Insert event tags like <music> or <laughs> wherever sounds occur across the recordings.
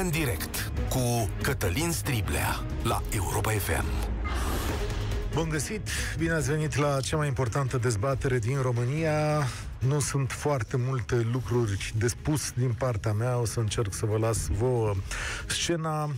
România în direct cu Cătălin Striblea la Europa FM. Bun găsit! Bine ați venit la cea mai importantă dezbatere din România. Nu sunt foarte multe lucruri de spus din partea mea, o să încerc să vă las vouă scena.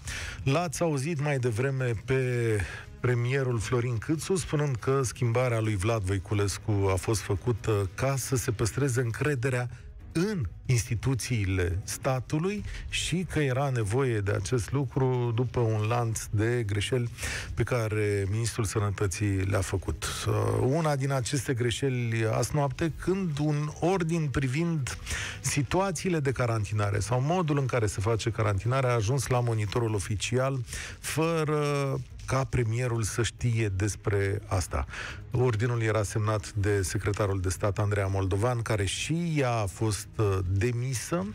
L-ați auzit mai devreme pe premierul Florin Câțu spunând că schimbarea lui Vlad Voiculescu a fost făcută ca să se păstreze încrederea în instituțiile statului și că era nevoie de acest lucru după un lanț de greșeli pe care Ministrul Sănătății le-a făcut. Uh, una din aceste greșeli azi noapte, când un ordin privind situațiile de carantinare sau modul în care se face carantinarea a ajuns la monitorul oficial fără ca premierul să știe despre asta. Ordinul era semnat de secretarul de stat Andreea Moldovan, care și ea a fost uh, demisă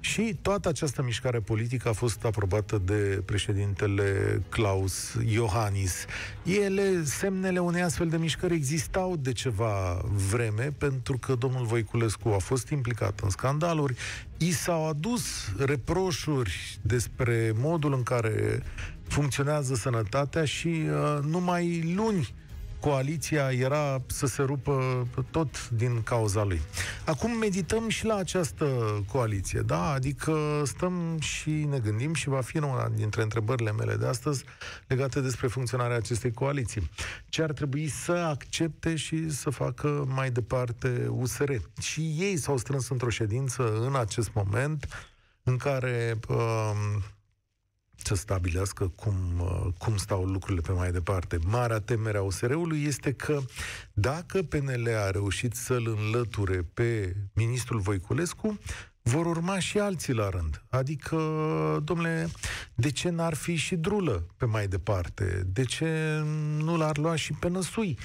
și toată această mișcare politică a fost aprobată de președintele Klaus Iohannis. Ele, semnele unei astfel de mișcări existau de ceva vreme, pentru că domnul Voiculescu a fost implicat în scandaluri, i s-au adus reproșuri despre modul în care funcționează sănătatea și uh, numai luni coaliția era să se rupă tot din cauza lui. Acum medităm și la această coaliție, da? Adică stăm și ne gândim și va fi una dintre întrebările mele de astăzi legate despre funcționarea acestei coaliții. Ce ar trebui să accepte și să facă mai departe USR? Și ei s-au strâns într-o ședință în acest moment în care uh, să stabilească cum, uh, cum stau lucrurile pe mai departe. Marea temere a OSR-ului este că dacă PNL a reușit să-l înlăture pe ministrul Voiculescu, vor urma și alții la rând. Adică, domnule, de ce n-ar fi și drulă pe mai departe? De ce nu l-ar lua și pe năsui?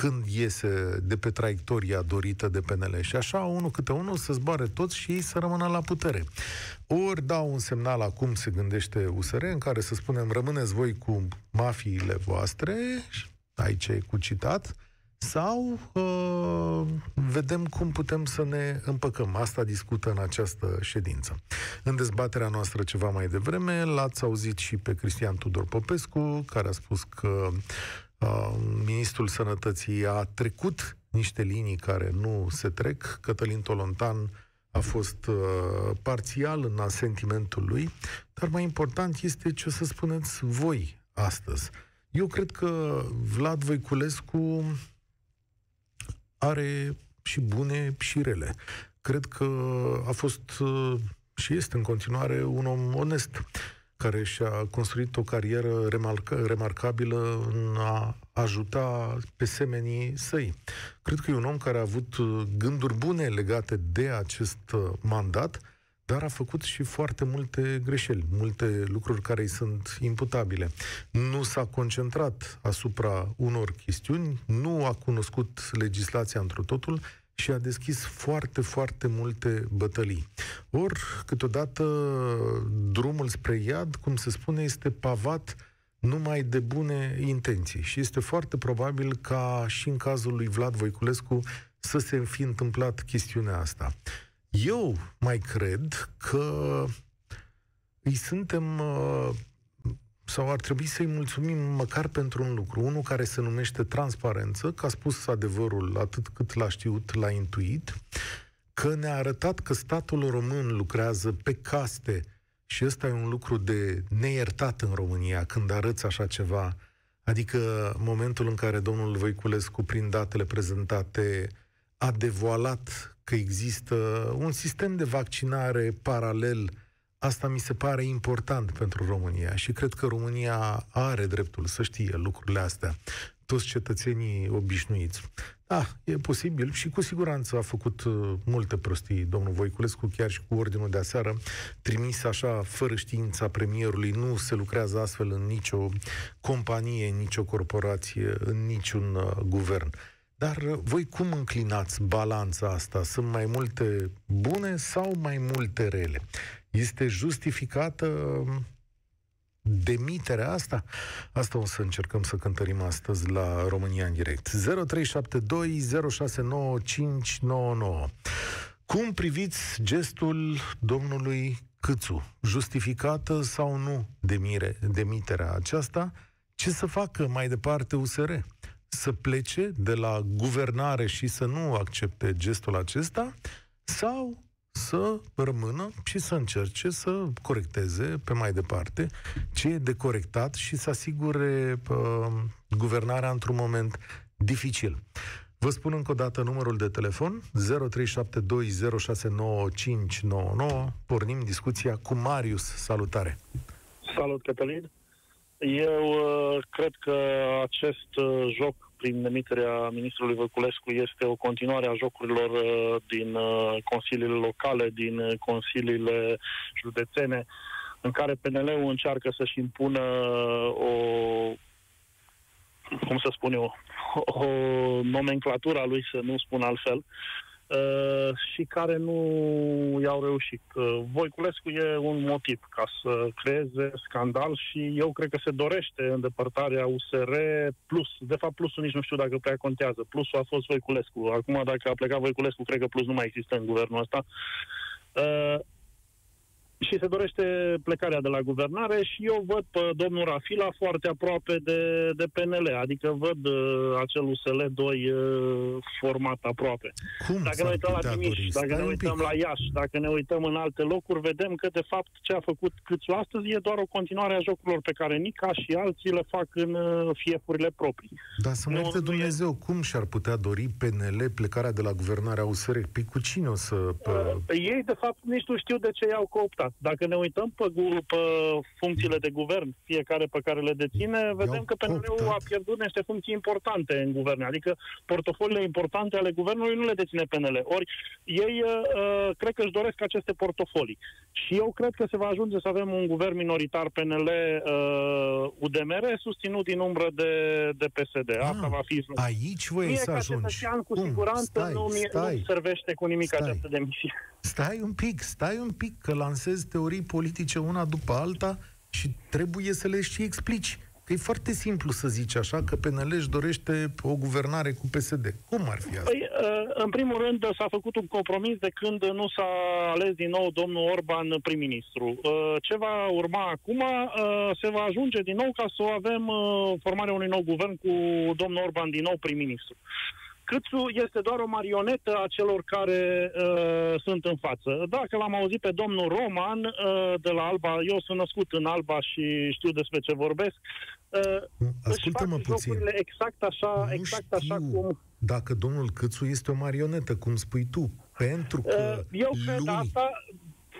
Când iese de pe traiectoria dorită de PNL. Și așa, unul câte unul, să zboare toți și ei să rămână la putere. Ori dau un semnal acum, se gândește USR, în care să spunem, rămâneți voi cu mafiile voastre, aici e cu citat, sau uh, vedem cum putem să ne împăcăm. Asta discută în această ședință. În dezbaterea noastră ceva mai devreme, l-ați auzit și pe Cristian Tudor Popescu, care a spus că Uh, ministrul Sănătății a trecut niște linii care nu se trec. Cătălin Tolontan a fost uh, parțial în asentimentul lui, dar mai important este ce o să spuneți voi astăzi. Eu cred că Vlad Voiculescu are și bune și rele. Cred că a fost uh, și este în continuare un om onest care și-a construit o carieră remarca- remarcabilă în a ajuta pe semenii săi. Cred că e un om care a avut uh, gânduri bune legate de acest uh, mandat, dar a făcut și foarte multe greșeli, multe lucruri care îi sunt imputabile. Nu s-a concentrat asupra unor chestiuni, nu a cunoscut legislația într totul și a deschis foarte, foarte multe bătălii. Ori, câteodată, drumul spre iad, cum se spune, este pavat numai de bune intenții. Și este foarte probabil ca și în cazul lui Vlad Voiculescu să se fi întâmplat chestiunea asta. Eu mai cred că îi suntem uh, sau ar trebui să-i mulțumim măcar pentru un lucru, unul care se numește transparență, că a spus adevărul atât cât l-a știut, l-a intuit, că ne-a arătat că statul român lucrează pe caste și ăsta e un lucru de neiertat în România, când arăți așa ceva. Adică momentul în care domnul Voiculescu, prin datele prezentate, a devoalat că există un sistem de vaccinare paralel Asta mi se pare important pentru România și cred că România are dreptul să știe lucrurile astea. Toți cetățenii obișnuiți. Da, e posibil și cu siguranță a făcut uh, multe prostii domnul Voiculescu, chiar și cu ordinul de aseară, trimis așa, fără știința premierului. Nu se lucrează astfel în nicio companie, în nicio corporație, în niciun uh, guvern. Dar uh, voi cum înclinați balanța asta? Sunt mai multe bune sau mai multe rele? Este justificată um, demiterea asta? Asta o să încercăm să cântărim astăzi la România în direct. 0372 Cum priviți gestul domnului Câțu, justificată sau nu demire, demiterea aceasta, ce să facă mai departe USR? Să plece de la guvernare și să nu accepte gestul acesta sau să rămână și să încerce să corecteze pe mai departe ce e de corectat și să asigure uh, guvernarea într-un moment dificil. Vă spun încă o dată numărul de telefon 0372069599. Pornim discuția cu Marius. Salutare! Salut, Cătălin! Eu uh, cred că acest uh, joc prin emiterea ministrului Văculescu este o continuare a jocurilor uh, din uh, consiliile locale, din uh, consiliile județene, în care PNL-ul încearcă să-și impună o cum să spun eu, <laughs> o nomenclatură a lui, să nu spun altfel, Uh, și care nu i-au reușit. Uh, Voiculescu e un motiv ca să creeze scandal și eu cred că se dorește îndepărtarea USR plus. De fapt, plusul nici nu știu dacă prea contează. Plusul a fost Voiculescu. Acum, dacă a plecat Voiculescu, cred că plus nu mai există în guvernul ăsta. Uh, și se dorește plecarea de la guvernare și eu văd pe domnul Rafila foarte aproape de, de PNL, adică văd uh, acel USL 2 uh, format aproape. Cum dacă ne uităm la Timiș, dacă ne uităm pic. la Iași, dacă ne uităm în alte locuri, vedem că de fapt ce a făcut Câțu astăzi e doar o continuare a jocurilor pe care Nica și alții le fac în uh, fiefurile proprii. Dar să mă Dumnezeu, e... cum și-ar putea dori PNL plecarea de la guvernarea USR? Păi cu cine o să... Pe... Uh, ei de fapt nici nu știu de ce i-au cooptat asta. Dacă ne uităm pe, pe funcțiile de guvern, fiecare pe care le deține, vedem că PNL-ul a pierdut niște funcții importante în guvern. Adică portofoliile importante ale guvernului nu le deține PNL. Ori ei uh, cred că își doresc aceste portofolii. Și eu cred că se va ajunge să avem un guvern minoritar PNL uh, UDMR susținut din umbră de, de PSD. Ah, Asta va fi. Aici voi să ajungi. cu Cum? siguranță stai, nu, stai, nu servește cu nimic stai. această demisia. Stai un pic, stai un pic, că lansezi teorii politice una după alta și trebuie să le și explici. Că e foarte simplu să zici așa, că PNL își dorește o guvernare cu PSD. Cum ar fi asta? Păi, uh, în primul rând, s-a făcut un compromis de când nu s-a ales din nou domnul Orban prim-ministru. Uh, ce va urma acum? Uh, se va ajunge din nou ca să avem formarea unui nou guvern cu domnul Orban din nou prim-ministru. Câțu este doar o marionetă a celor care uh, sunt în față. Dacă l-am auzit pe domnul Roman uh, de la Alba, eu sunt născut în Alba și știu despre ce vorbesc, uh, Ascultă-mă puțin. exact așa, nu exact știu așa cum... dacă domnul Câțu este o marionetă, cum spui tu. Pentru că uh, Eu cred lui... asta,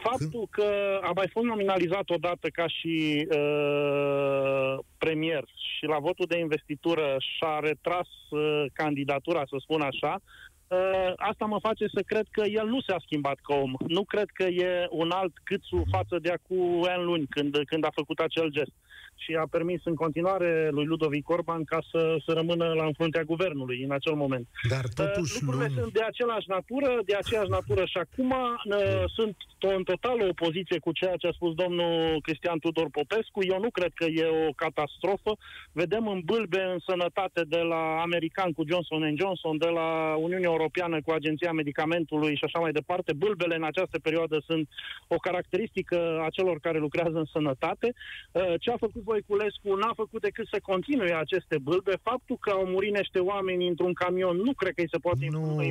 faptul că a mai fost nominalizat odată ca și uh, premier și la votul de investitură și-a retras uh, candidatura, să spun așa, uh, asta mă face să cred că el nu s-a schimbat ca om. Nu cred că e un alt câțu față de acum ani luni, când, când a făcut acel gest și a permis în continuare lui Ludovic Orban ca să, să rămână la înfruntea guvernului în acel moment. Dar totuși uh, Lucrurile luni... sunt de același natură, de aceeași natură și acum uh, sunt în totală opoziție cu ceea ce a spus domnul Cristian Tudor Popescu. Eu nu cred că e o catastrofă. Vedem în bâlbe în sănătate de la american cu Johnson Johnson, de la Uniunea Europeană cu Agenția Medicamentului și așa mai departe. Bâlbele în această perioadă sunt o caracteristică a celor care lucrează în sănătate. Uh, ce a făcut Voiculescu n-a făcut decât să continue aceste bâlbe. Faptul că au murit niște oameni într-un camion nu cred că îi se poate impune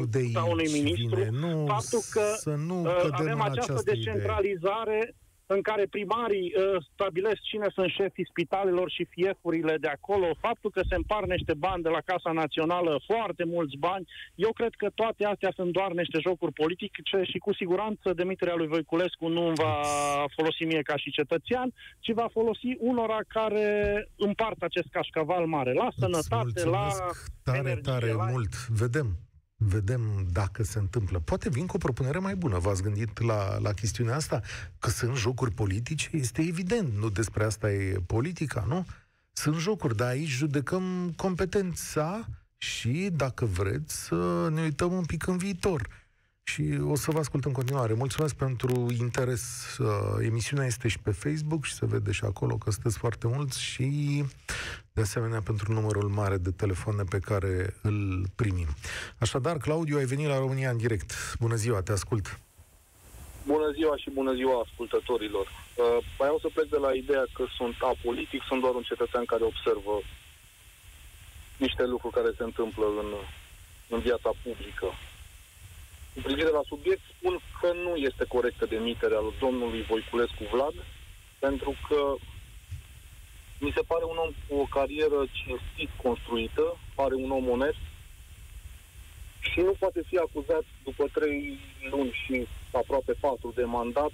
unui ministru. Vine. Nu, Faptul că să nu uh, avem această decentralizare idee în care primarii uh, stabilesc cine sunt șefii spitalelor și fiefurile de acolo, faptul că se împar niște bani de la Casa Națională, foarte mulți bani, eu cred că toate astea sunt doar niște jocuri politice și cu siguranță demiterea lui Voiculescu nu va folosi mie ca și cetățean, ci va folosi unora care împart acest cașcaval mare, la sănătate, la tare, energie, tare la... mult. Vedem vedem dacă se întâmplă. Poate vin cu o propunere mai bună. V-ați gândit la, la chestiunea asta? Că sunt jocuri politice? Este evident. Nu despre asta e politica, nu? Sunt jocuri, dar aici judecăm competența și, dacă vreți, să ne uităm un pic în viitor și o să vă ascult în continuare. Mulțumesc pentru interes. Uh, emisiunea este și pe Facebook și se vede și acolo că sunteți foarte mulți și de asemenea pentru numărul mare de telefoane pe care îl primim. Așadar, Claudiu, ai venit la România în direct. Bună ziua, te ascult. Bună ziua și bună ziua ascultătorilor. Uh, vreau să plec de la ideea că sunt apolitic, sunt doar un cetățean care observă niște lucruri care se întâmplă în, în viața publică. Cu privire la subiect, spun că nu este corectă demiterea lui domnului Voiculescu Vlad, pentru că mi se pare un om cu o carieră cinstit construită, pare un om onest, și nu poate fi acuzat după trei luni și aproape patru de mandat,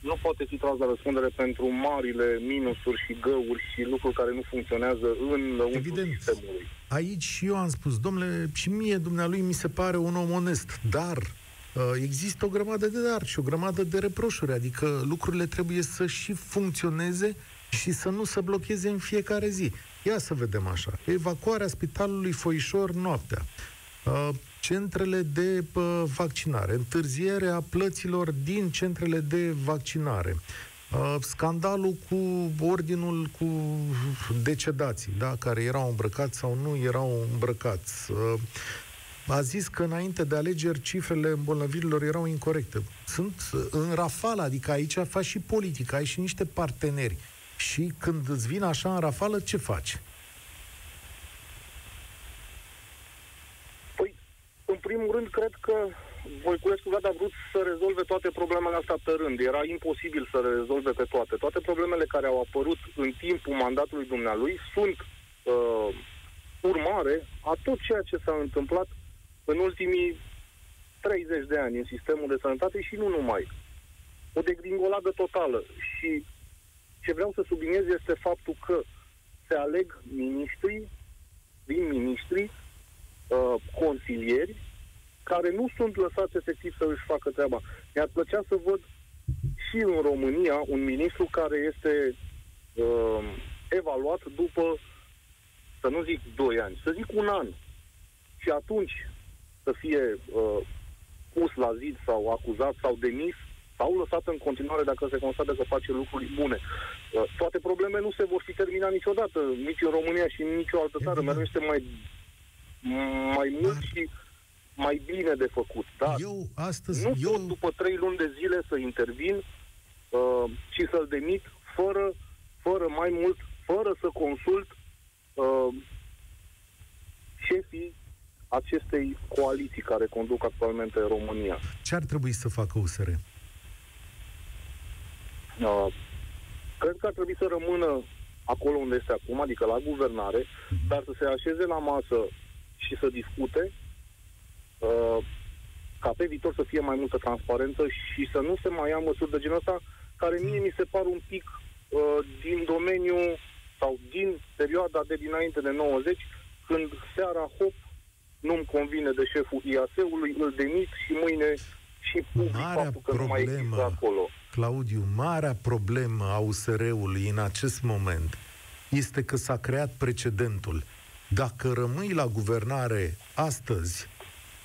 nu poate fi tras la răspundere pentru marile minusuri și găuri și lucruri care nu funcționează în Evident. sistemului. Aici și eu am spus, domnule, și mie, dumnealui, mi se pare un om onest, dar uh, există o grămadă de dar și o grămadă de reproșuri, adică lucrurile trebuie să și funcționeze și să nu se blocheze în fiecare zi. Ia să vedem așa. Evacuarea spitalului Foișor noaptea. Uh, centrele de uh, vaccinare, întârzierea plăților din centrele de vaccinare, uh, scandalul cu ordinul cu decedații, da, care erau îmbrăcați sau nu erau îmbrăcați. A zis că înainte de alegeri cifrele îmbolnăvirilor erau incorrecte. Sunt în rafală, adică aici faci și politică, ai și niște parteneri. Și când îți vine așa în rafală, ce faci? În primul rând, cred că Voiculescu Vlad a vrut să rezolve toate problemele astea pe rând. Era imposibil să le rezolve pe toate. Toate problemele care au apărut în timpul mandatului dumnealui sunt uh, urmare a tot ceea ce s-a întâmplat în ultimii 30 de ani în sistemul de sănătate și nu numai. O degringoladă totală. Și ce vreau să subliniez este faptul că se aleg miniștri, din miniștri, uh, consilieri care nu sunt lăsați efectiv să își facă treaba. Mi-ar plăcea să văd și în România un ministru care este uh, evaluat după, să nu zic 2 ani, să zic un an. Și atunci să fie uh, pus la zid sau acuzat sau demis sau lăsat în continuare dacă se constată că face lucruri bune. Uh, toate probleme nu se vor fi terminat niciodată, nici în România și în nicio altă țară. Mereu este mai mai mult și mai bine de făcut. Dar eu astăzi, nu eu... pot după trei luni de zile să intervin uh, și să-l demit fără, fără mai mult, fără să consult uh, șefii acestei coaliții care conduc actualmente România. Ce ar trebui să facă USR? Uh, cred că ar trebui să rămână acolo unde este acum, adică la guvernare, uh-huh. dar să se așeze la masă și să discute uh, ca pe viitor să fie mai multă transparență și să nu se mai ia măsuri de genul ăsta, care mie mi se par un pic uh, din domeniu sau din perioada de dinainte de 90, când seara, hop, nu-mi convine de șeful IAS-ului, îl demit și mâine și public marea faptul că problemă, nu mai există acolo. Claudiu, marea problemă a USR-ului în acest moment este că s-a creat precedentul. Dacă rămâi la guvernare astăzi,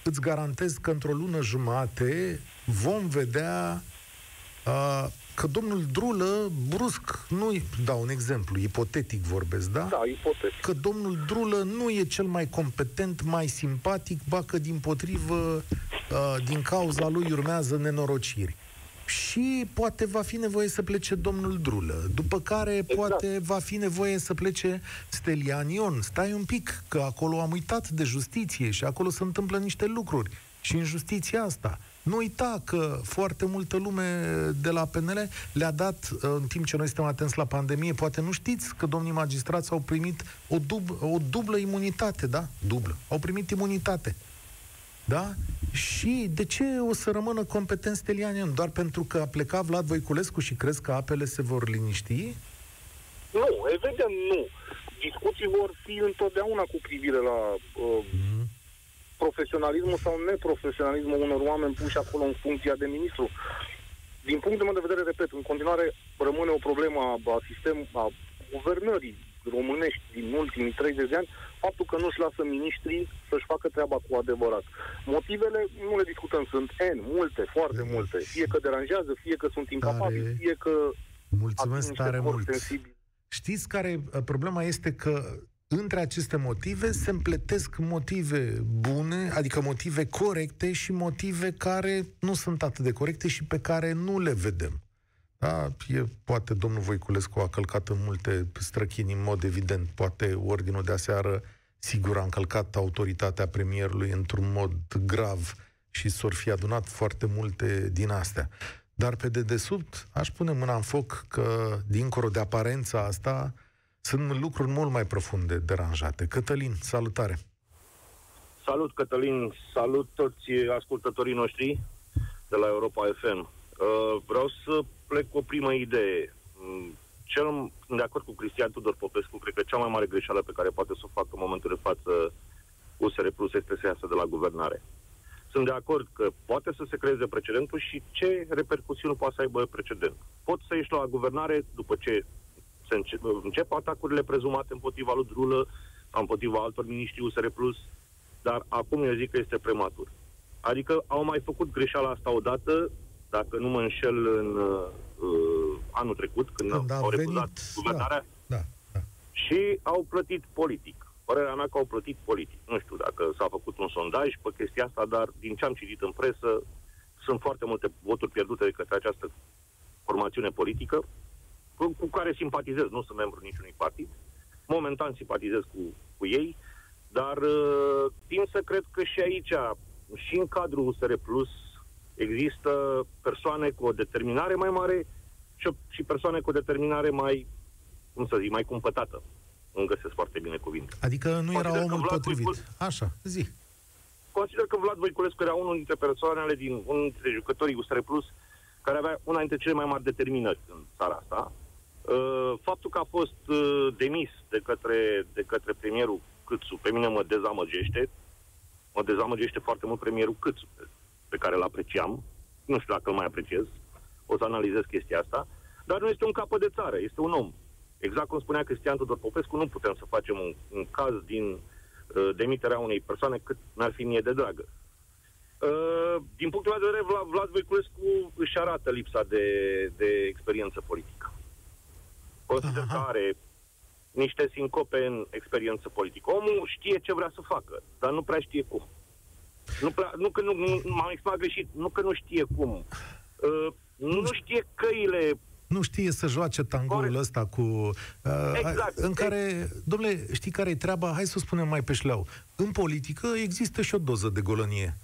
îți garantez că într-o lună jumate vom vedea uh, că domnul Drulă, brusc, nu dau un exemplu, ipotetic vorbesc, da? Da, ipotetic. Că domnul Drulă nu e cel mai competent, mai simpatic, ba că din potrivă, uh, din cauza lui urmează nenorociri și poate va fi nevoie să plece domnul Drulă, după care exact. poate va fi nevoie să plece Stelian Ion. Stai un pic, că acolo am uitat de justiție și acolo se întâmplă niște lucruri. Și în justiția asta. Nu uita că foarte multă lume de la PNL le-a dat, în timp ce noi suntem atenți la pandemie, poate nu știți că domnii magistrați au primit o, dub, o dublă imunitate, da? Dublă. Au primit imunitate. Da? Și de ce o să rămână competent Stelianian? Doar pentru că a plecat Vlad Voiculescu și crezi că apele se vor liniști? Nu, evident nu. Discuții vor fi întotdeauna cu privire la uh, mm. profesionalismul sau neprofesionalismul unor oameni puși acolo în funcția de ministru. Din punctul meu de vedere, repet, în continuare rămâne o problemă a, a sistem, a guvernării românești din ultimii 30 de ani, faptul că nu-și lasă miniștrii să-și facă treaba cu adevărat. Motivele nu le discutăm, sunt N, multe, foarte multe. Fie că deranjează, fie că sunt incapabili, fie că... Mulțumesc tare mult! Sensibili. Știți care uh, problema este că între aceste motive se împletesc motive bune, adică motive corecte și motive care nu sunt atât de corecte și pe care nu le vedem. Da, e, poate domnul Voiculescu a călcat în multe străchini în mod evident, poate ordinul de aseară sigur a încălcat autoritatea premierului într-un mod grav și s-or fi adunat foarte multe din astea. Dar pe dedesubt aș pune mâna în foc că, dincolo de aparența asta, sunt lucruri mult mai profunde deranjate. Cătălin, salutare! Salut, Cătălin! Salut toți ascultătorii noștri de la Europa FM. Uh, vreau să plec cu o primă idee. Mm, cel, sunt de acord cu Cristian Tudor Popescu, cred că cea mai mare greșeală pe care poate să o facă în momentul de față USR Plus este să iasă de la guvernare. Sunt de acord că poate să se creeze precedentul și ce repercusiuni poate să aibă precedent. Pot să ieși la guvernare după ce se încep, încep atacurile prezumate împotriva lui Drulă sau împotriva altor miniștri USR Plus, dar acum eu zic că este prematur. Adică au mai făcut greșeala asta odată, dacă nu mă înșel în uh, anul trecut, când, când au refuzat da, guvernarea, da, da. și au plătit politic. Părerea mea că au plătit politic. Nu știu dacă s-a făcut un sondaj pe chestia asta, dar din ce am citit în presă, sunt foarte multe voturi pierdute de către această formațiune politică cu, cu care simpatizez, nu sunt membru niciunui partid. Momentan simpatizez cu, cu ei, dar uh, tind să cred că și aici, și în cadrul USR Plus, există persoane cu o determinare mai mare și, și persoane cu o determinare mai, cum să zic, mai cumpătată. Îmi găsesc foarte bine cuvinte. Adică nu Consider era omul potrivit. Voicul... Așa, zi. Consider că Vlad Voiculescu era unul dintre persoanele din unul dintre jucătorii USR Plus care avea una dintre cele mai mari determinări în țara asta Uh, faptul că a fost uh, demis de către, de către premierul Câțu, pe mine mă dezamăgește. Mă dezamăgește foarte mult premierul Câțu, pe, pe care îl apreciam. Nu știu dacă îl mai apreciez. O să analizez chestia asta. Dar nu este un capă de țară, este un om. Exact cum spunea Cristian Tudor Popescu, nu putem să facem un, un caz din uh, demiterea unei persoane cât n-ar fi mie de dragă. Uh, din punctul meu de vedere, Vlad, Vlad Voiculescu își arată lipsa de, de experiență politică. Consider că are niște sincope în experiență politică. Omul știe ce vrea să facă, dar nu prea știe cum. Nu, prea, nu că nu, nu m-am exprimat greșit, nu că nu știe cum. Uh, nu știe căile nu știe să joace tangoul ăsta cu... Uh, exact. În care, domnule, știi care e treaba? Hai să o spunem mai pe șleau. În politică există și o doză de golănie.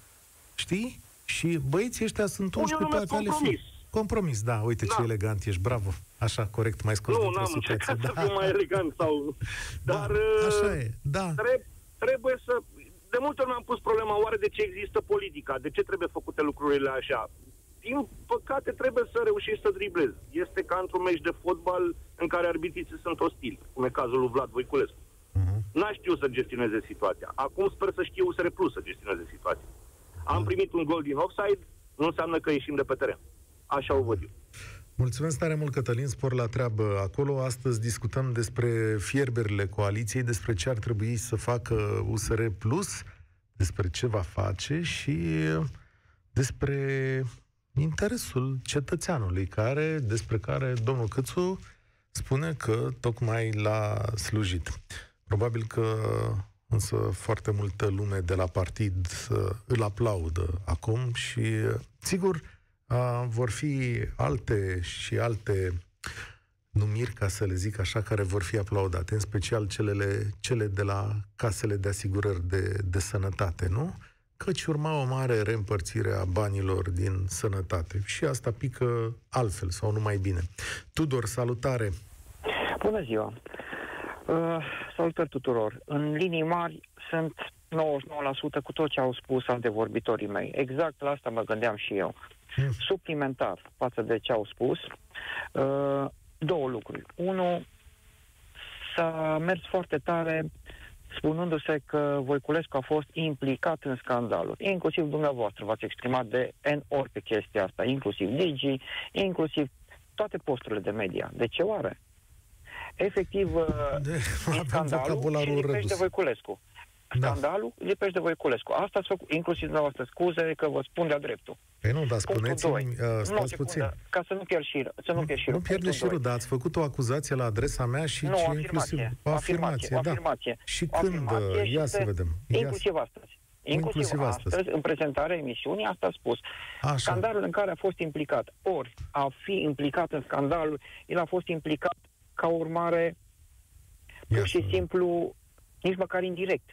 Știi? Și băieții ăștia sunt un pe ale fi. Compromis, da, uite da. ce elegant ești, bravo. Așa, corect, mai scos Nu, n-am încercat da. să fiu mai elegant sau... Da, Dar... Da, așa e, da. Trebuie, trebuie să... De multe ori mi-am pus problema, oare de ce există politica? De ce trebuie făcute lucrurile așa? Din păcate trebuie să reușești să driblezi. Este ca într-un meci de fotbal în care arbitrii sunt ostili, cum e cazul lui Vlad Voiculescu. Uh-huh. N-a știut să gestioneze situația. Acum sper să știu să Plus să gestioneze situația. Am uh-huh. primit un gol din offside, nu înseamnă că ieșim de pe teren. Așa o văd eu. Mulțumesc tare mult, Cătălin, spor la treabă acolo. Astăzi discutăm despre fierberile coaliției, despre ce ar trebui să facă USR Plus, despre ce va face și despre interesul cetățeanului, care, despre care domnul Câțu spune că tocmai l-a slujit. Probabil că însă foarte multă lume de la partid îl aplaudă acum și, sigur, a, vor fi alte și alte numiri, ca să le zic așa, care vor fi aplaudate, în special celele, cele de la casele de asigurări de, de sănătate, nu? Căci urma o mare reîmpărțire a banilor din sănătate. Și asta pică altfel sau numai bine. Tudor, salutare! Bună ziua! Uh, salutări tuturor! În linii mari sunt 99% cu tot ce au spus antevorbitorii mei. Exact la asta mă gândeam și eu. Hmm. Suplimentar față de ce au spus, uh, două lucruri. Unu, s-a mers foarte tare spunându-se că Voiculescu a fost implicat în scandaluri. Inclusiv dumneavoastră v-ați exprimat de N ori pe chestia asta, inclusiv Digi, inclusiv toate posturile de media. De ce oare? Efectiv, uh, de, <laughs> scandalul și de Voiculescu. Da. Scandalul lipește de Voiculescu. Asta ați făcut, inclusiv dumneavoastră scuze că vă spun de-a dreptul. Păi nu, dar Punctul spuneți-mi, doi. uh, Nu, o stați secundă, puțin. Ca să nu pierd șirul. Să nu pierd șirul. Nu pierde Punctul șirul, doi. dar ați făcut o acuzație la adresa mea și Nu, o și afirmație. inclusiv O afirmație. O da. afirmație. Și O când, afirmație uh, și ia se- să vedem. Ia să... Inclusiv astăzi. Inclusiv, Inclusiv astăzi. astăzi, în prezentarea emisiunii, asta a spus. Așa. Scandalul în care a fost implicat, ori a fi implicat în scandalul, el a fost implicat ca urmare, Ia pur să și vedem. simplu, nici măcar indirect.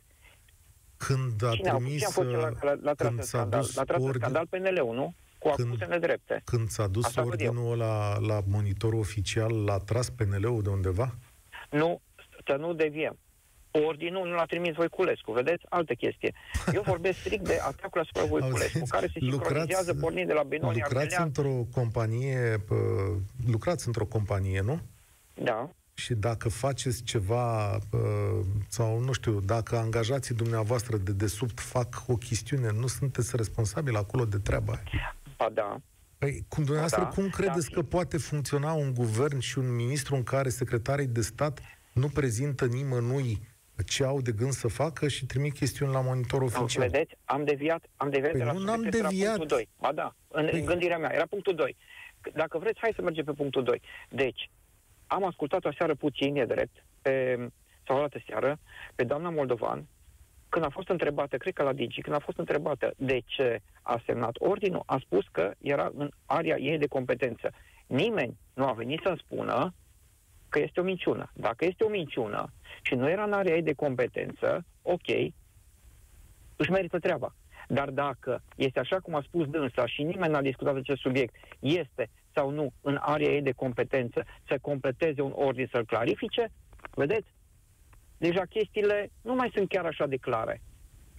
Când a Cine a, trimis, cine a fost cel la, la, la când tras în s-a scandal? dus La tras în ordin- scandal PNL-ul, nu? Cu Când- acuse nedrepte. când s-a dus Asta văd ordinul ăla la monitorul oficial, l-a tras PNL-ul de undeva? Nu, să nu deviem. Ordinul nu l-a trimis Voiculescu, vedeți? Altă chestie. Eu vorbesc strict de atacul asupra Voiculescu, Auziți, care se sincronizează lucrați- pornind de la Benoni lucrați Ardelean. într-o companie, pă, lucrați într-o companie, nu? Da, Și dacă faceți ceva, pă, sau nu știu, dacă angajații dumneavoastră de desubt fac o chestiune, nu sunteți responsabili acolo de treaba aia. ba da. Păi, cum dumneavoastră, Da, cum credeți da. că poate funcționa un guvern și un ministru în care secretarii de stat nu prezintă nimănui ce au de gând să facă și trimit chestiuni la monitor oficial? Vedeți, am deviat, am deviat Păi de la nu, subiect, n-am este la deviat. punctul 2. Ba da, în, Păi- în gândirea mea, era punctul 2. Dacă vreți, hai să mergem pe punctul 2. Deci, am ascultat aseară puțin, e drept, pe, sau o altă seară, pe doamna Moldovan, când a fost întrebată, cred că la Digi, când a fost întrebată de ce a semnat ordinul, a spus că era în area ei de competență. Nimeni nu a venit să-mi spună că este o minciună. Dacă este o minciună și nu era în area ei de competență, ok, își merită treaba. Dar dacă este așa cum a spus dânsa și nimeni n-a discutat acest subiect, este sau nu în area ei de competență să completeze un ordin să-l clarifice, vedeți? Deja chestiile nu mai sunt chiar așa de clare.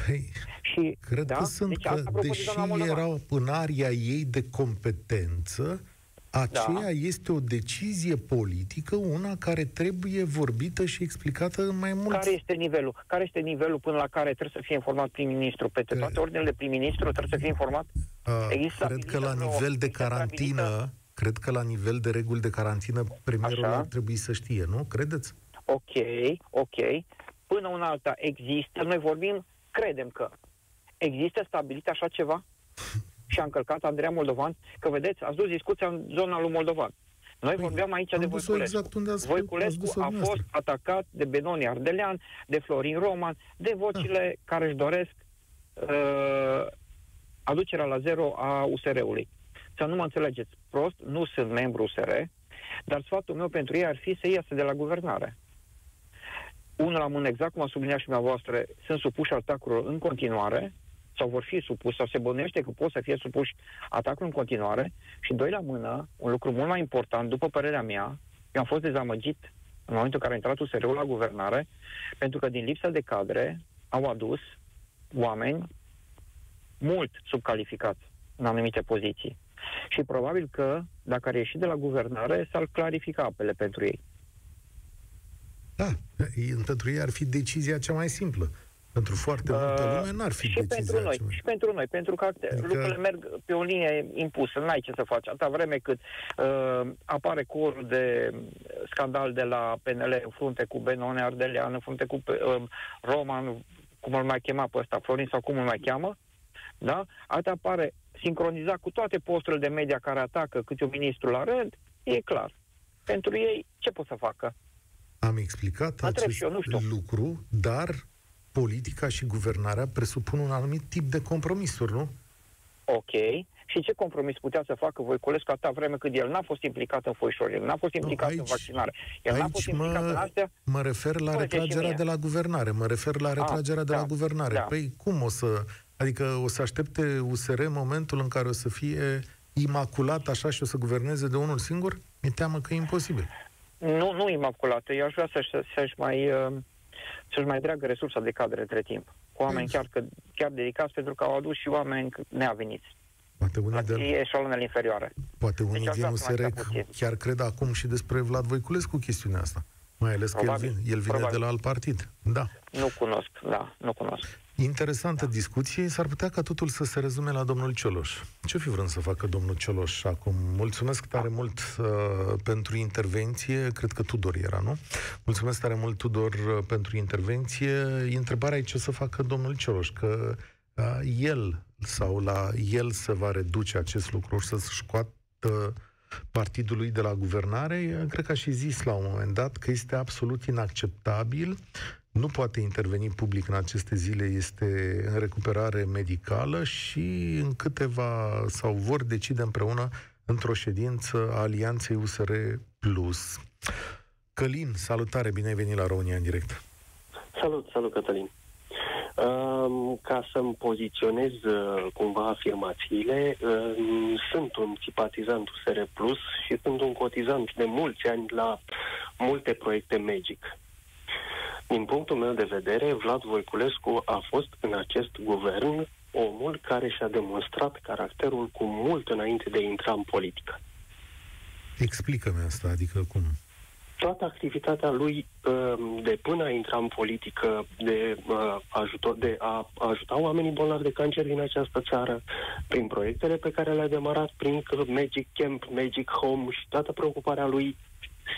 Păi, Și, cred da? că sunt, deci că, asta apropo de deși doamna Moldovan. erau în aria ei de competență, aceea Da. este o decizie politică, una care trebuie vorbită și explicată în mai mult. Care este nivelul? Care este nivelul până la care trebuie să fie informat prim-ministru? Pe Care- toate ordinele prim-ministru trebuie să fie informat? Uh, Există cred că la stabilită nivel de vreo- carantină, stabilită- cred că la nivel de reguli de carantină, premierul Așa. ar trebui să știe, nu? Credeți? Ok, ok. Până una alta există, noi vorbim, credem că există stabilit așa ceva? <laughs> Și a încălcat Andreea Moldovan? Că vedeți, ați dus discuția în zona lui Moldovan. Noi Păi, vorbeam aici am de dus-o Voiculescu. exact unde ați- ați Voiculescu dus-o a dumneavoastră. fost atacat de Benoni Ardelean, de Florin Roman, de vocile care își doresc uh, aducerea la zero a USR-ului. Să nu mă înțelegeți prost, nu sunt membru USR, dar sfatul meu pentru ei ar fi să iasă de la guvernare. Unul la mână, exact cum a subliniat și dumneavoastră, sunt supuși atacurilor în continuare, sau vor fi supuși, sau se bănuiește că pot să fie supuși atacul în continuare, și doi la mână, un lucru mult mai important, după părerea mea, eu am fost dezamăgit în momentul în care a intrat USR-ul la guvernare, pentru că din lipsa de cadre au adus oameni mult subcalificați în anumite poziții. Și probabil că, dacă ar ieși de la guvernare, s-ar clarifica apele pentru ei. Da, ei- pentru ei ar fi decizia cea mai simplă. Pentru foarte multă Uh, lume n-ar fi și decizia pentru noi, cea mai și pentru noi, pentru că Adică- lucrurile merg pe o linie impusă, n-ai ce să faci. Atâta vreme cât uh, apare corul de scandal de la PNL în frunte cu Benone Ardelean, în frunte cu uh, Roman, cum îl mai chema pe ăsta, Florin sau cum îl mai cheamă, da? Atât apare sincronizat cu toate posturile de media care atacă câte un ministru la rând, e clar. Pentru ei, ce pot să facă? Am explicat Mă întreb acest și eu, nu știu. lucru, dar politica și guvernarea presupun un anumit tip de compromisuri, nu? Ok. Și ce compromis putea să facă Voiculescu atâta vreme cât el n-a fost implicat în foișori, el n-a fost implicat aici- în vaccinare, el n-a fost Aici implicat în mă, astea? mă refer la Spuneți și retragerea mie. de la guvernare, mă refer la retragerea de da, la guvernare. da. Păi cum o să... Adică o să aștepte USR momentul în care o să fie imaculat așa și o să guverneze de unul singur? Mi-e teamă că e imposibil. Nu, nu imaculată. Eu aș vrea să-și, să-și mai... uh, Să-și mai dreagă resursa de cadre între timp. Cu oameni chiar, că, chiar dedicați, pentru că au adus și oameni neaveniți. Poate La unii, de, eșalonele inferioare. poate unii Deci aș din vrea să mai USR stea puțin. chiar cred acum și despre Vlad Voiculescu chestiunea asta. Mai ales că el Probabil. vine, el vine Probabil. de la alt partid. Da. Nu cunosc, da, nu cunosc. Interesantă discuție. S-ar putea ca totul să se rezume la domnul Cioloș. Ce fi vrând să facă domnul Cioloș acum? Mulțumesc tare mult uh, pentru intervenție. Cred că Tudor era, nu? Mulțumesc tare mult, Tudor, uh, pentru intervenție. Întrebarea e ce să facă domnul Cioloș, că uh, el sau la el se va reduce acest lucru și să scoată partidului de la guvernare, cred că a și zis la un moment dat că este absolut inacceptabil nu poate interveni public în aceste zile, este în recuperare medicală și în câteva, sau vor decide împreună într-o ședință a Alianței USR Plus. Călin, salutare, bine ai venit la România în direct. Salut, salut Cătălin. Um, ca să-mi poziționez uh, cumva afirmațiile, uh, sunt un simpatizant USR Plus și sunt un cotizant de mulți ani la multe proiecte Magic. Din punctul meu de vedere, Vlad Voiculescu a fost în acest guvern omul care și-a demonstrat caracterul cu mult înainte de a intra în politică. Explică-mi asta, adică cum? toată activitatea lui um, de până a intra în politică, de, uh, ajută, de a ajuta oamenii bolnavi de cancer din această țară, prin proiectele pe care le-a demarat, prin Magic Camp, Magic Home și toată preocuparea lui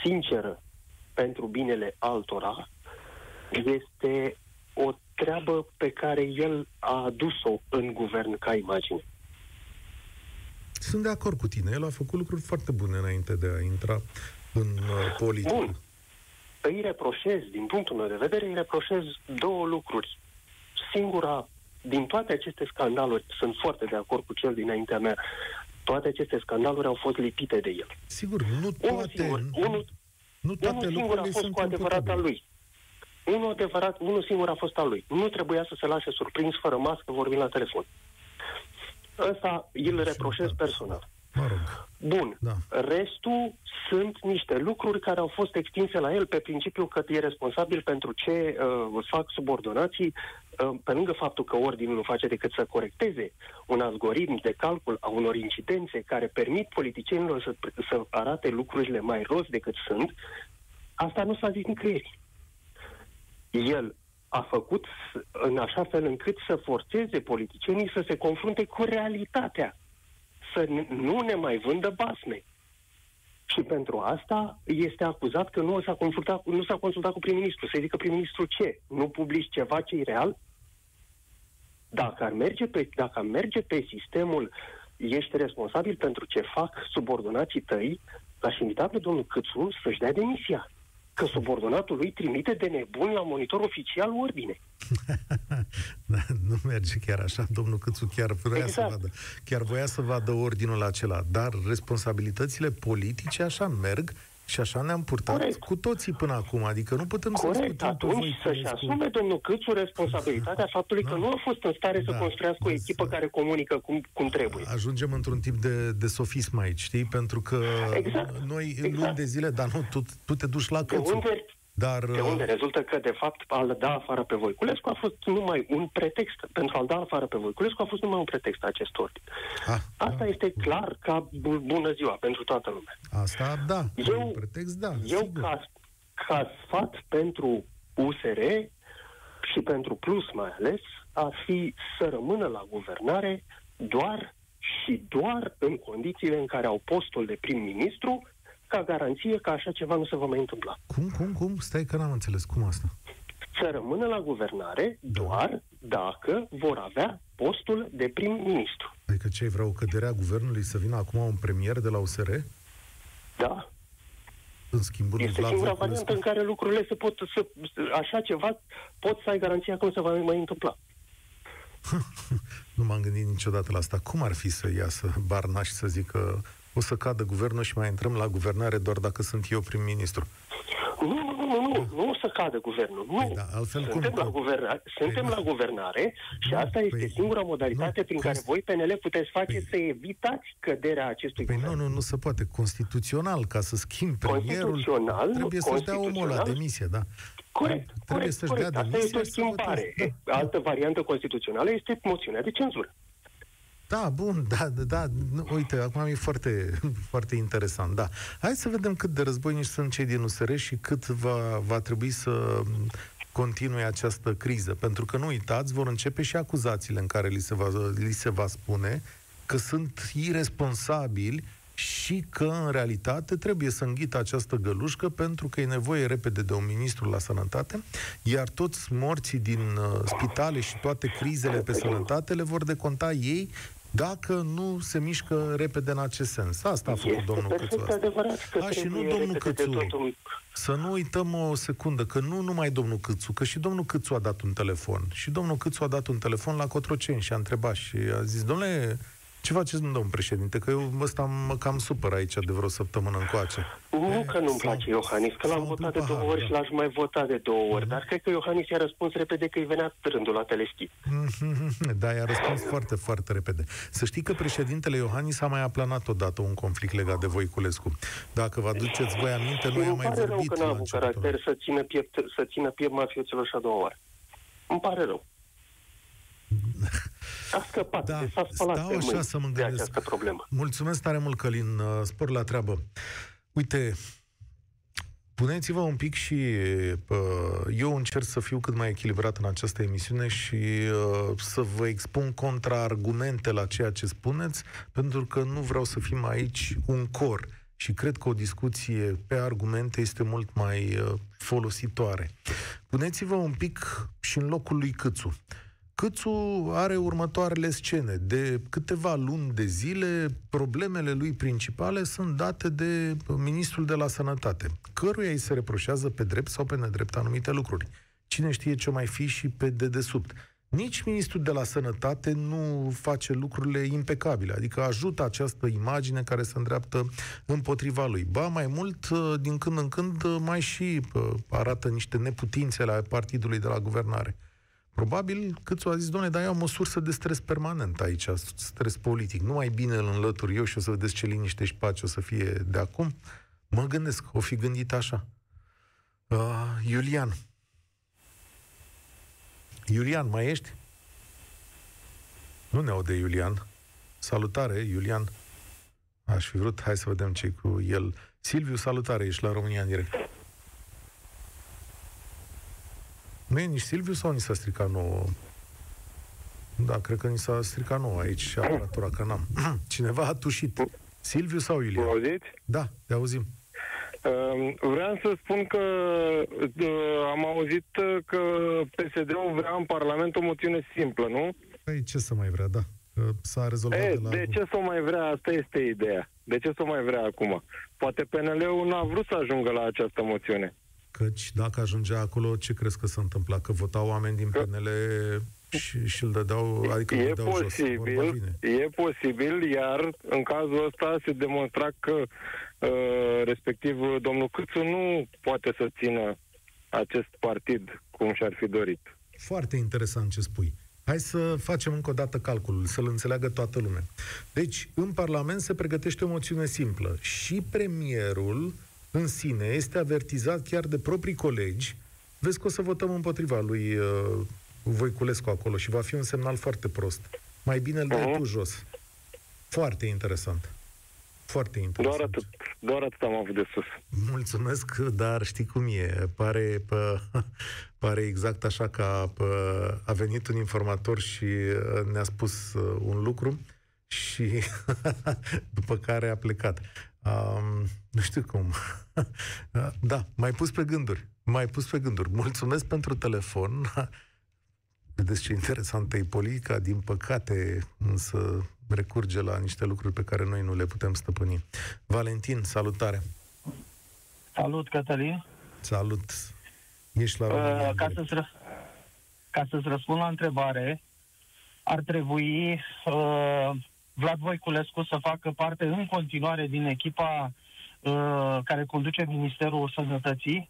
sinceră pentru binele altora, este o treabă pe care el a adus-o în guvern ca imagine. Sunt de acord cu tine. El a făcut lucruri foarte bune înainte de a intra în uh, politică. Bun. Îi reproșez, din punctul meu de vedere, îi reproșez două lucruri. Singura, din toate aceste scandaluri, sunt foarte de acord cu cel dinaintea mea, toate aceste scandaluri au fost lipite de el. Sigur, nu Unul toate, singur, unul, nu toate unul singur a lucrurile fost sunt cu adevărat al imputabile. lui. Unul, adevărat, unul singur a fost al lui. Nu trebuia să se lase surprins fără mască vorbind la telefon. Ăsta îl reproșez personal. Mă rog, Bun. Da. Restul sunt niște lucruri care au fost extinse la el pe principiu că e responsabil pentru ce uh, fac subordonații, uh, pe lângă faptul că ordinul nu face decât să corecteze un algoritm de calcul a unor incidențe care permit politicienilor să, să arate lucrurile mai rost decât sunt, asta nu s-a zis nicăieri. El a făcut s- în așa fel încât să forțeze politicienii să se confrunte cu realitatea să n- nu ne mai vândă basme. Și pentru asta este acuzat că nu s-a consultat, nu s-a consultat cu prim-ministru. Să zică prim-ministru ce? Nu publici ceva ce e real? Dacă ar merge pe, dacă ar merge pe sistemul ești responsabil pentru ce fac subordonații tăi, l-aș invita pe domnul Câțu să-și dea demisia. Că subordonatul lui trimite de nebun la monitor oficial ordine. <laughs> Da, nu merge chiar așa. Domnul Câțu chiar voia să Exact. vadă. Chiar voia să vadă ordinul acela. Dar responsabilitățile politice așa merg și așa ne-am purtat Corect. cu toții până acum. Adică nu putem să Corect, discutăm pe atunci voi. să-și asume domnul Câțu responsabilitatea faptului că Da. nu a fost în stare să Da. construiască o echipă Da. care comunică cum, cum trebuie. Ajungem într-un tip de, de sofism aici, știi? Pentru că Exact. noi Exact. luni de zile, dar nu, tu, tu te duci la De Câțu. unde, Dar de unde rezultă că, de fapt, a-l da afară pe Voiculescu a fost numai un pretext. Pentru a-l da afară pe Voiculescu a fost numai un pretext acest ordin. ah, Asta este clar ca bu- bună ziua pentru toată lumea. Asta, da. Eu- un pretext, da. Eu, sigur. ca, ca sfat pentru USR și pentru Plus mai ales, ar fi să rămână la guvernare doar și doar în condițiile în care au postul de prim-ministru, ca garanție că așa ceva nu se va mai întâmpla. Cum, cum, cum? Stai că n-am înțeles. Cum asta? Să rămână la guvernare doar dacă vor avea postul de prim-ministru. Adică ce vreau o cădere a guvernului să vină acum un premier de la USR? Da? În schimbul lui Este Vlad singura Voiculescu? variantă în care lucrurile se pot, să, așa ceva, poți să ai garanția că nu se va mai întâmpla. <laughs> Nu m-am gândit niciodată la asta. Cum ar fi să iasă Barna și să zică o să cadă guvernul și mai intrăm la guvernare doar dacă sunt eu prim-ministru? Nu, nu, nu, nu, nu, nu o să cadă guvernul. Nu. Păi da, altfel cum- suntem, la cum? guverna- suntem Păi la nu. guvernare și Nu, asta este păi singura modalitate nu, prin care const- voi, PNL, puteți face Păi- să evitați căderea acestui Păi guvern. nu, nu, nu se poate. Constituțional, ca să schimbi premierul, Constituțional, trebuie să-și dea omul la constituțional. demisia, da. Corect, Trebuie corect, să-și corect. dea Asta este o demisia să schimbare. voteze. Da. Altă variantă constituțională este moțiunea de cenzură. Da, bun, <laughs> da, da, da. Uite, acum e foarte, <laughs> foarte interesant, da. Hai să vedem cât de războinici sunt cei din USR și cât va, va trebui să continue această criză. Pentru că, nu uitați, vor începe și acuzațiile în care li se va, li se va spune că sunt irresponsabili și că, în realitate, trebuie să înghită această gălușcă pentru că e nevoie repede de un ministru la sănătate, iar toți morții din uh, spitale și toate crizele pe sănătate le vor deconta ei dacă nu se mișcă repede în acest sens. Asta a făcut Este domnul Cățu. Asta. adevărat că A, și nu trebuie domnul repede de Cățu. totul. Să nu uităm o secundă, că nu numai domnul Câțu, că și domnul Câțu a dat un telefon. Și domnul Câțu a dat un telefon la Cotroceni și a întrebat și a zis, domnule, ce faceți, domnul președinte? Că eu ăsta mă cam supăr aici de vreo săptămână încoace. Nu că nu-mi S-au- place Iohannis, că l-am s-au votat de umplut două ori paharul, și l-aș mai vota de două ori, dar cred că Iohannis i-a răspuns repede că îi venea rândul la teleschip. <laughs> Da, i-a răspuns foarte, foarte repede. Să știi că președintele Iohannis a mai aplanat odată un conflict legat de Voiculescu. Dacă vă aduceți voi aminte, noi am Îmi mai pare rău vorbit că n-a la avut începutul. caracter să țină piept, să țină piept mafioților și a doua oară. Îmi pare rău. A scăpat, Da, da, s-a spălat stau pe așa mâini să mă de gândesc. această problemă. Mulțumesc tare mult, Călin. uh, Spor la treabă. Uite, puneți-vă un pic și uh, eu încerc să fiu cât mai echilibrat în această emisiune și uh, să vă expun contraargumente la ceea ce spuneți, pentru că nu vreau să fim aici un cor. Și cred că o discuție pe argumente este mult mai uh, folositoare. Puneți-vă un pic și în locul lui Câțu. Câțu are următoarele scene. De câteva luni de zile, problemele lui principale sunt date de ministrul de la sănătate, căruia îi se reproșează pe drept sau pe nedrept anumite lucruri. Cine știe ce mai fi și pe dedesubt. Nici ministrul de la sănătate nu face lucrurile impecabile, adică ajută această imagine care se îndreaptă împotriva lui. Ba, mai mult, din când în când, mai și arată niște neputințe la partidului de la guvernare. Probabil Câțu a zis, doamne, dar eu am o sursă de stres permanent aici, stres politic. Nu mai bine îl înlătur eu și o să vedeți ce liniște și pace o să fie de acum. Mă gândesc, o fi gândit așa. Uh, Iulian. Iulian, mai ești? Nu ne aude Iulian. Salutare, Iulian. Aș fi vrut, hai să vedem ce cu el. Silviu, salutare, ești la România în direct. Nu e nici Silviu sau ni s-a stricat nouă? Da, cred că ni s-a stricat nouă aici și aparatura, că n-am. <clears throat> Cineva a tușit. Silviu sau Iulian? Mă auziți? Da, te auzim. Uh, Vreau să spun că uh, am auzit uh, că PSD-ul vrea în Parlament o moțiune simplă, nu? Păi ce să mai vrea, da. Că S-a rezolvat E, de la... de ce să o mai vrea? Asta este ideea. De ce să o mai vrea acum? Poate PNL-ul n-a vrut să ajungă la această moțiune. Căci dacă ajungea acolo, ce crezi că se întâmpla? Că votau oameni din Că- PNL și, și îl dădeau, adică îl E dădeau jos. Vorba posibil, bine. e posibil, iar în cazul ăsta se demonstra că uh, respectiv domnul Câțu nu poate să țină acest partid cum și-ar fi dorit. Foarte interesant ce spui. Hai să facem încă o dată calculul, să-l înțeleagă toată lumea. Deci, în Parlament se pregătește o moțiune simplă și premierul în sine este avertizat chiar de proprii colegi. Vezi că o să votăm împotriva lui uh, Voiculescu acolo și va fi un semnal foarte prost. Mai bine îl dai Mhm. tu jos. Foarte interesant. Foarte interesant. Doar atât, doar atât am avut de sus. Mulțumesc, dar știi cum e. Pare, pă, <laughs> pare exact așa că pă, a venit un informator și uh, ne-a spus uh, un lucru și <laughs> după care a plecat. Um, nu știu cum. <laughs> da, mai pus pe gânduri. Mai pus pe gânduri. Mulțumesc pentru telefon. <laughs> Vedeți ce interesantă e politica, din păcate, însă recurge la niște lucruri pe care noi nu le putem stăpâni. Valentin, salutare! Salut, Cătălin. Salut! Ești la România. Uh, în ca, direct. să-ți, ră- ca să-ți răspund la întrebare, ar trebui uh, Vlad Voiculescu să facă parte în continuare din echipa uh, care conduce Ministerul Sănătății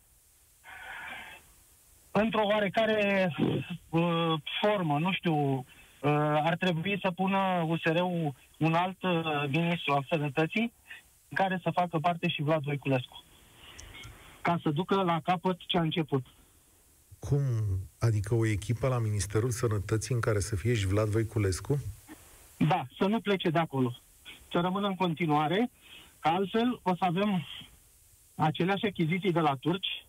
într-o oarecare uh, formă, nu știu, uh, ar trebui să pună USR-ul un alt uh, ministru al sănătății în care să facă parte și Vlad Voiculescu ca să ducă la capăt ce a început. Cum? Adică o echipă la Ministerul Sănătății în care să fie și Vlad Voiculescu? Da, să nu plece de acolo. Să rămână în continuare, că altfel o să avem aceleași achiziții de la turci,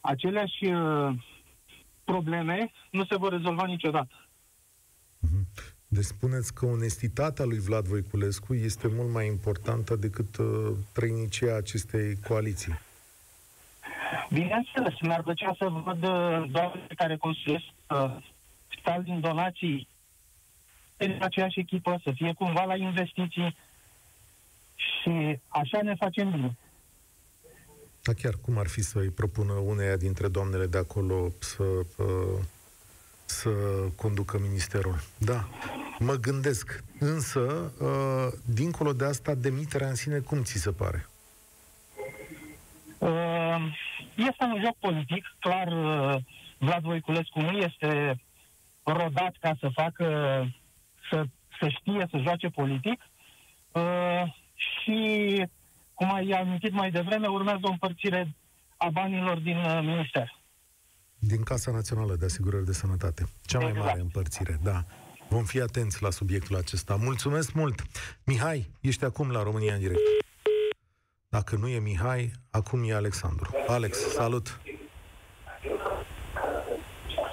aceleași uh, probleme, nu se vor rezolva niciodată. Deci spuneți că onestitatea lui Vlad Voiculescu este mult mai importantă decât uh, trăinicia acestei coaliții. Bineînțeles, mi-ar plăcea să văd uh, doamne care construiesc uh, stal din donații în aceeași echipă, să fie cumva la investiții și așa ne facem bine. Dar chiar cum ar fi să-i propună uneia dintre doamnele de acolo să, uh, să conducă ministerul? Da, mă gândesc. Însă, uh, dincolo de asta, demiterea în sine, cum ți se pare? Uh, este un joc politic, clar Vlad Voiculescu nu este rodat ca să facă, să, să știe să joace politic și cum ai amintit mai devreme, urmează o împărțire a banilor din uh, minister. Din Casa Națională de Asigurări de Sănătate. Cea mai exact. mare împărțire, da. Vom fi atenți la subiectul acesta. Mulțumesc mult! Mihai, ești acum la România în direct. Dacă nu e Mihai, acum e Alexandru. Alex, salut!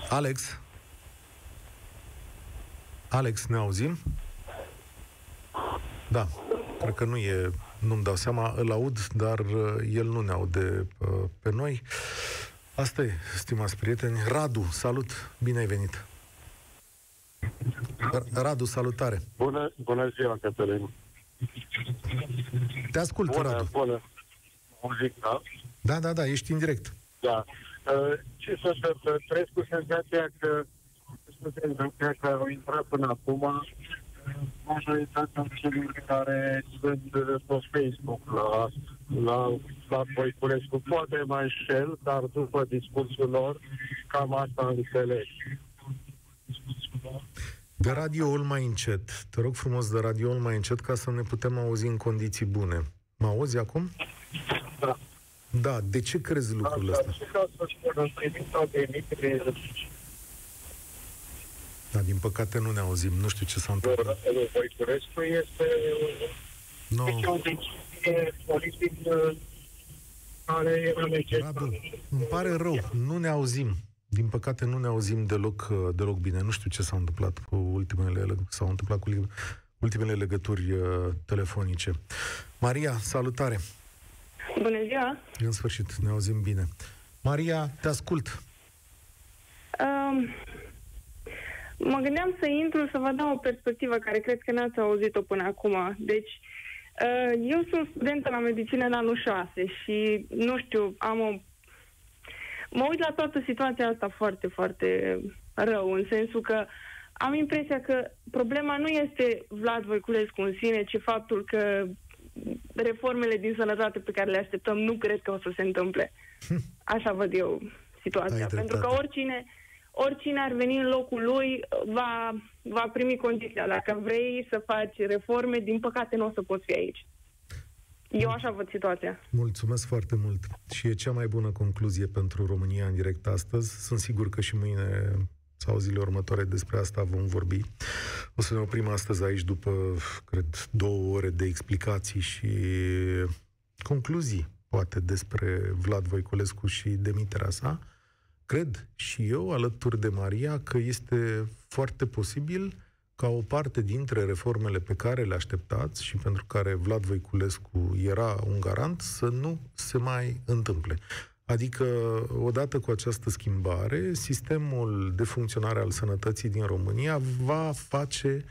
Alex? Alex, ne auzim? Da, cred că nu e nu-mi dau seama, îl aud, dar uh, el nu ne aude uh, pe noi. Asta e, stimați prieteni. Radu, salut, bine ai venit. Radu, salutare. Bună, bună ziua, Cătălin. Te ascult, bună, Radu. Bună, muzic, da? Da, da, da, ești în direct. Da. Uh, ce să întâmplă? Trăiesc cu senzația că cu senzația că au intrat până acum majoritatea celor care sunt pe Facebook la, la, la Voiculescu. Poate mai înșel, dar după discursul lor, cam asta înțeleg. De radioul mai încet. Te rog frumos de radioul mai încet ca să ne putem auzi în condiții bune. Mă auzi acum? Da. Da, de ce crezi lucrul ăsta? Și ca să spun, în privința de da, din păcate nu ne auzim. Nu știu ce s-a întâmplat. Voiculescu este no. este o decizie politică care era Radu, îmi pare rău, nu ne auzim. Din păcate nu ne auzim deloc, deloc bine. Nu știu ce s-a întâmplat cu ultimele, s-au întâmplat cu ultimele legături uh, telefonice. Maria, salutare! Bună ziua! În sfârșit, ne auzim bine. Maria, te ascult. Um, Mă gândeam să intru să vă dau o perspectivă care cred că n-ați auzit-o până acum. Deci, uh, eu sunt studentă la medicină în anul 6 și, nu știu, am o... Mă uit la toată situația asta foarte, foarte rău, în sensul că am impresia că problema nu este Vlad Voiculescu în sine, ci faptul că reformele din sănătate pe care le așteptăm nu cred că o să se întâmple. Hm. Așa văd eu situația. Pentru că oricine, oricine ar veni în locul lui va, va primi condiția. Dacă vrei să faci reforme, din păcate nu o să poți fi aici. Eu așa văd situația. Mulțumesc foarte mult. Și e cea mai bună concluzie pentru România în direct astăzi. Sunt sigur că și mâine sau zilele următoare despre asta vom vorbi. O să ne oprim astăzi aici după, cred, două ore de explicații și concluzii, poate, despre Vlad Voiculescu și demiterea sa. Cred și eu, alături de Maria, că este foarte posibil ca o parte dintre reformele pe care le așteptați și pentru care Vlad Voiculescu era un garant să nu se mai întâmple. Adică, odată cu această schimbare, sistemul de funcționare al sănătății din România va face,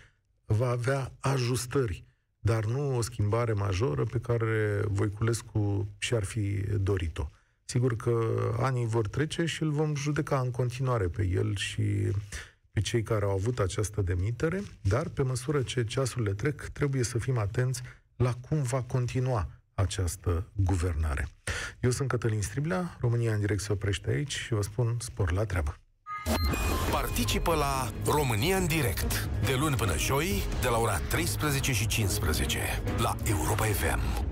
va avea ajustări, dar nu o schimbare majoră pe care Voiculescu și-ar fi dorit-o. Sigur că anii vor trece și îl vom judeca în continuare pe el și pe cei care au avut această demitere, dar pe măsură ce ceasurile trec, trebuie să fim atenți la cum va continua această guvernare. Eu sunt Cătălin Striblea, România în direct se oprește aici și vă spun spor la treabă. Participă la România în direct, de luni până joi, de la ora 13 și 15, la Europa FM.